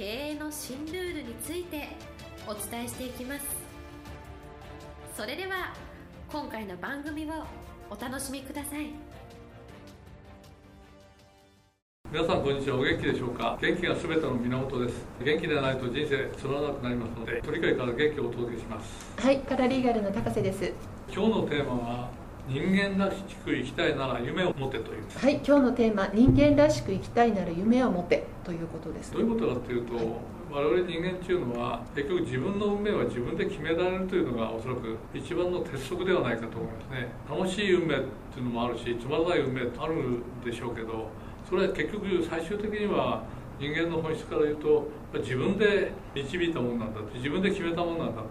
経営の新ルールについてお伝えしていきます。それでは今回の番組をお楽しみください。皆さんこんにちは。お元気でしょうか？元気が全ての源です。元気でないと人生つまらなくなりますので鳥飼から元気をお届けします。はいパラリーガルの高瀬です。今日のテーマは人間らしく生きたいなら夢を持てという。はい今日のテーマ人間らしく生きたいなら夢を持て。ということです。どういうことかというと、はい、我々人間っていうのは結局自分の運命は自分で決められるというのがおそらく一番の鉄則ではないかと思いますね。楽しい運命っていうのもあるしつまらない運命ってあるでしょうけどそれは結局最終的には人間の本質から言うと自分で導いたものなんだと自分で決めたものなんだ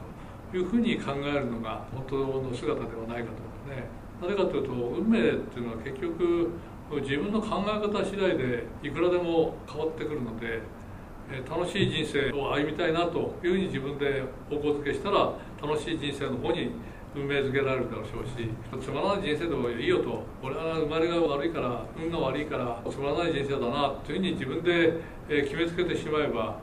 というふうに考えるのが本当の姿ではないかと思いますね。なぜかというと運命っていうのは結局自分の考え方次第でいくらでも変わってくるので楽しい人生を歩みたいなというふうに自分で方向づけしたら楽しい人生の方に運命づけられるだろうししつまらない人生でもいいよと。俺は生まれが悪いから運が悪いからつまらない人生だなというふうに自分で決めつけてしまえば、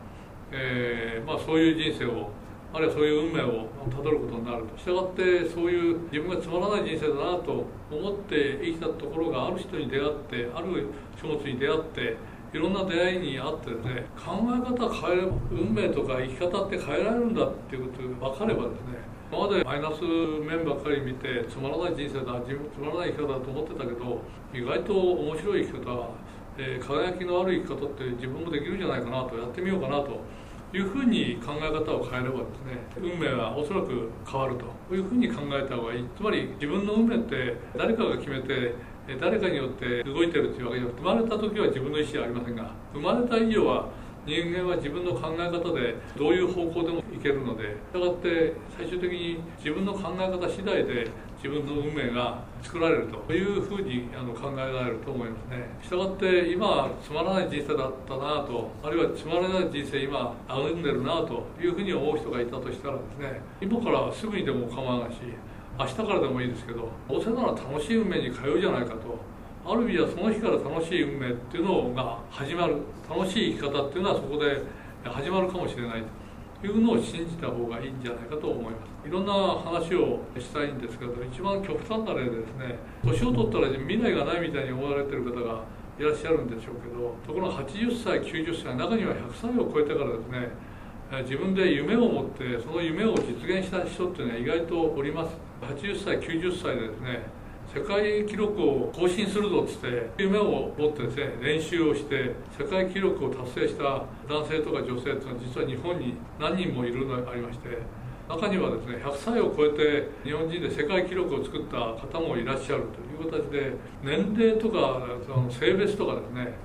えーまあ、そういう人生をあるいはそういう運命をたどることになると。したがってそういう自分がつまらない人生だなと思って生きたところがある人に出会ってある書物に出会っていろんな出会いにあってですね考え方変えれば運命とか生き方って変えられるんだっていうことが分かればですね今までマイナス面ばっかり見てつまらない人生だ自分つまらない生き方だと思ってたけど意外と面白い生き方えー、輝きのある生き方って自分もできるんじゃないかなとやってみようかなというふうに考え方を変えればですね運命はおそらく変わるというふうに考えた方がいい。つまり自分の運命って誰かが決めて誰かによって動いてるというわけじゃなくて生まれた時は自分の意思はありませんが生まれた以上は人間は自分の考え方でどういう方向でもいけるのでしたがって最終的に自分の考え方次第で自分の運命が作られるというふうにあの考えられると思いますね。したがって今はつまらない人生だったなとあるいはつまらない人生今歩んでるなというふうに思う人がいたとしたらですね今からすぐにでも構わないし明日からでもいいですけどどうせなら楽しい運命に通うじゃないかとある意味ではその日から楽しい運命っていうのが始まる楽しい生き方っていうのはそこで始まるかもしれないと。いうのを信じた方がいいんじゃないかと思います。いろんな話をしたいんですけど一番極端な例でですね年を取ったら未来がないみたいに思われてる方がいらっしゃるんでしょうけどところが80歳90歳中には100歳を超えてからですね自分で夢を持ってその夢を実現した人っていうのは意外とおります。80歳90歳でですね世界記録を更新するぞっつって夢を持ってですね練習をして世界記録を達成した男性とか女性っていうのは実は日本に何人もいるのがありまして中にはですね100歳を超えて日本人で世界記録を作った方もいらっしゃるという形で年齢とかその性別とかですね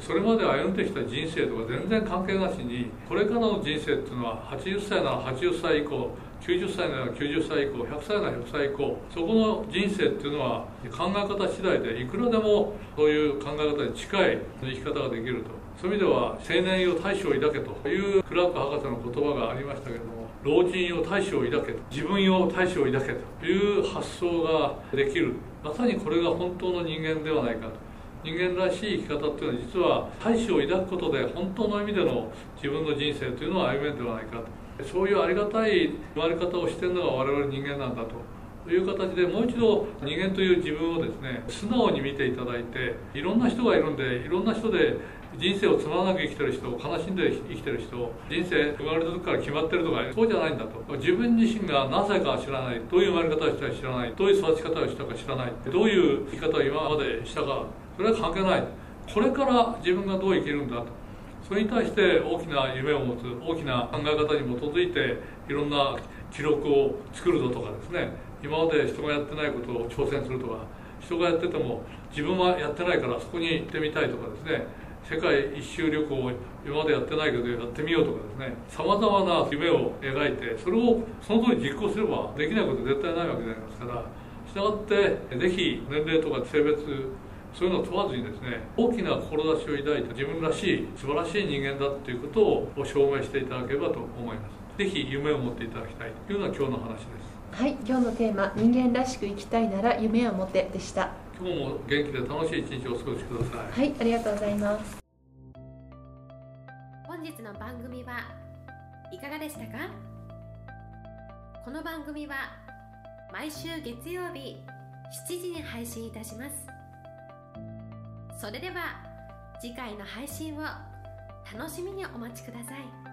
それまで歩んできた人生とか全然関係なしにこれからの人生っていうのは80歳なら80歳以降90歳なら90歳以降100歳なら100歳以降そこの人生っていうのは考え方次第でいくらでもそういう考え方に近い生き方ができると。そういう意味では青年よ大志を抱けというクラーク博士の言葉がありましたけれども老人よ大志を抱けと自分よ大志を抱けという発想ができる。まさにこれが本当の人間ではないかと。人間らしい生き方っていうのは実は大志を抱くことで本当の意味での自分の人生というのを歩めるんではないかとそういうありがたい言われ方をしてるのが我々人間なんだという形でもう一度人間という自分をですね素直に見ていただいていろんな人がいるんでいろんな人で人生をつまらなく生きてる人悲しんで生きてる人人生生まれた時から決まってるとかそうじゃないんだと。自分自身が何歳か知らないどういう生まれ方をしたか知らないどういう育ち方をしたか知らないどういう生き方を今までしたかそれは関係ない。これから自分がどう生きるんだと。それに対して大きな夢を持つ大きな考え方に基づいていろんな記録を作るぞとかですね。今まで人がやってないことを挑戦するとか人がやってても自分はやってないからそこに行ってみたいとかですね。世界一周旅行を今までやってないけどやってみようとかですね。さまざまな夢を描いてそれをその通り実行すればできないこと絶対ないわけでありますから。したがってぜひ年齢とか性別そういうのを問わずにですね大きな志を抱いた自分らしい素晴らしい人間だということを証明していただければと思います。ぜひ夢を持っていただきたいというのが今日の話です。はい今日のテーマ「人間らしく生きたいなら夢を持て」でした。今日も元気で楽しい一日をお過ごしください。はいありがとうございます。本日の番組はいかがでしたか？この番組は毎週月曜日7時に配信いたしますそれでは次回の配信を楽しみにお待ちください。